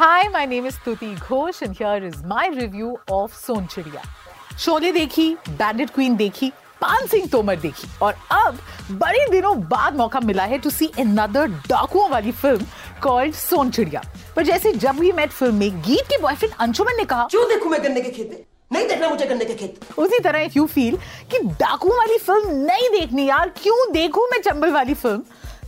Hi, my name is Stuti Ghosh and here is my review of Son Chidiya. Sholay देखी बैंडेड queen देखी पान सिंह तोमर देखी और अब बड़े दिनों बाद मौका मिला है टू सी अनदर डाकुओं वाली फ़िल्म कॉल्ड सोन चिड़िया पर जैसे जब वी मेट फ़िल्म में गीत के बॉयफ्रेंड अंशुमन ने कहा क्यों देखूँ मैं गन्ने के खेत में? नहीं देखना मुझे गन्ने के खेत। उसी तरह इफ़ यू फील कि डाकुओं वाली फ़िल्म नहीं देखनी यार क्यों देखूँ मैं चंबल वाली film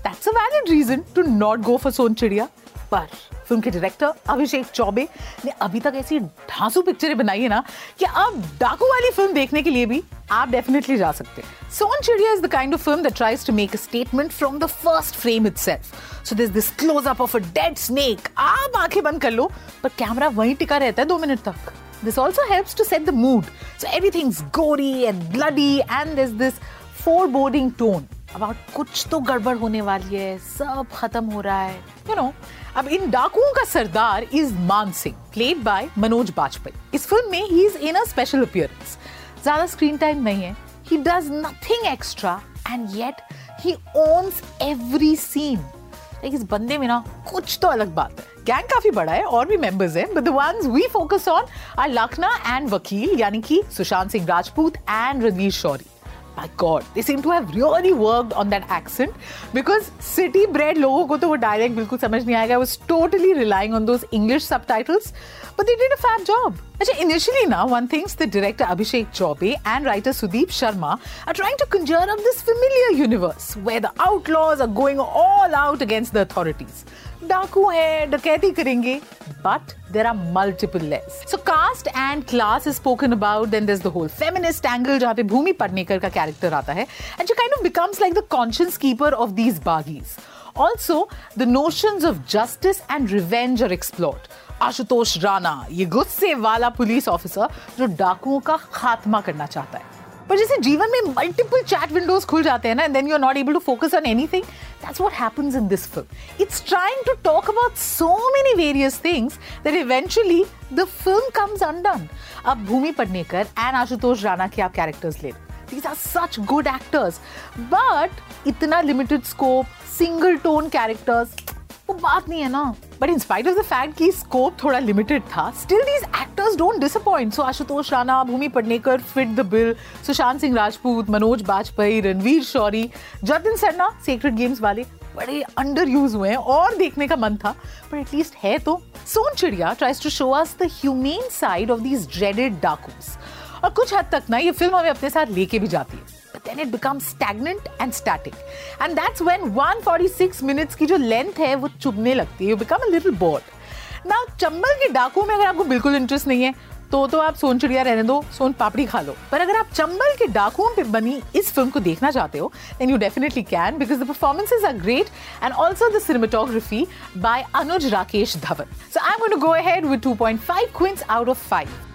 that's a valid reason to not go for Son Chiriya पर फ़िल्म के डायरेक्टर अभिषेक चौबे ने अभी तक ऐसी ढांसू पिक्चरें बनाई है ना कि अब डाकू वाली फ़िल्म देखने के लिए भी आप डेफिनेटली जा सकते हैं Son Chiriya is the kind of film that tries to make a statement from the first frame itself so this this close up of a dead snake आप आँखें बंद कर लो पर कैमरा वहीं टिका रहता है दो मिनट तक This also helps to set the mood. So everything's gory and bloody, and there's this foreboding tone. About कुछ तो गड़बड़ होने वाली है। सब खत्म हो रहा है। यू नो अब इन डाकुओं का सरदार is Maan Singh played by Manoj Bajpayee इस फ़िल्म में ही is in a special appearance ज़्यादा स्क्रीन टाइम नहीं है। He does nothing extra and yet he owns every scene like इस बंदे में ना कुछ तो अलग बात है। गैंग काफ़ी बड़ा है और भी मेंबर्स हैं but the ones we focus on are Lakhna and Vakil यानी कि Sushant Singh Rajput and Ranveer Shorey my god they seem to have really worked on that accent because city bred लोगों को तो वो direct बिल्कुल समझ नहीं आएगा was totally relying on those English subtitles but they did a fab job अच्छा initially now one thinks the director Abhishek Chaube and writer Sudeep Sharma are trying to conjure up this familiar universe where the outlaws are going all out against the authorities डाकू है डकैती करेंगे but there are multiple layers. So caste and class is spoken about. Then there's the whole feminist angle जहाँ पे भूमि पटनेकर का character आता है and she kind of becomes like the conscience keeper of these bagis. Also, the notions of justice and revenge are explored. Ashutosh Rana ये गुस्से वाला police officer जो डाकुओं का खात्मा करना चाहता है पर जैसे जीवन में मल्टीपल चैट विंडोज़ खुल जाते हैं ना and then you are not able to focus on anything that's what happens in this film it's trying to talk about so many various things that eventually the film comes undone अब Bhumi Pednekar and Ashutosh Rana के आप characters ले these are such good actors. But इतना limited scope single tone characters वो बात नहीं है ना। But in spite of the fact कि स्कोप थोड़ा लिमिटेड था still these actors don't disappoint so Ashutosh Rana Bhumi Pednekar fit the bill Sushant Singh Rajput Manoj Bajpayee Ranvir Shorey Jatin Sarna secret games वाले बड़े under use हुए हैं और देखने का मन था। पर एटलीस्ट है तो। Sonchiriya tries to show us the human side of these dreaded dakus और कुछ हद तक ना ये फ़िल्म हमें अपने साथ लेके भी जाती है। But then it becomes stagnant and static. And that's when 146 minutes की जो length है, वो चुभने लगती है। You become a little bored. Now, Chambal के डाकू में अगर आपको बिल्कुल इंटरेस्ट नहीं है तो तो आप सोन चिड़िया रहने दो, सोन पापड़ी खा लो। पर अगर आप चंबल के डाकुओं पे बनी इस फ़िल्म को देखना चाहते हो then you definitely can because the performances are great and also the cinematography by Anuj Rakesh Dhawan so I am going to go ahead with 2.5 queens out of 5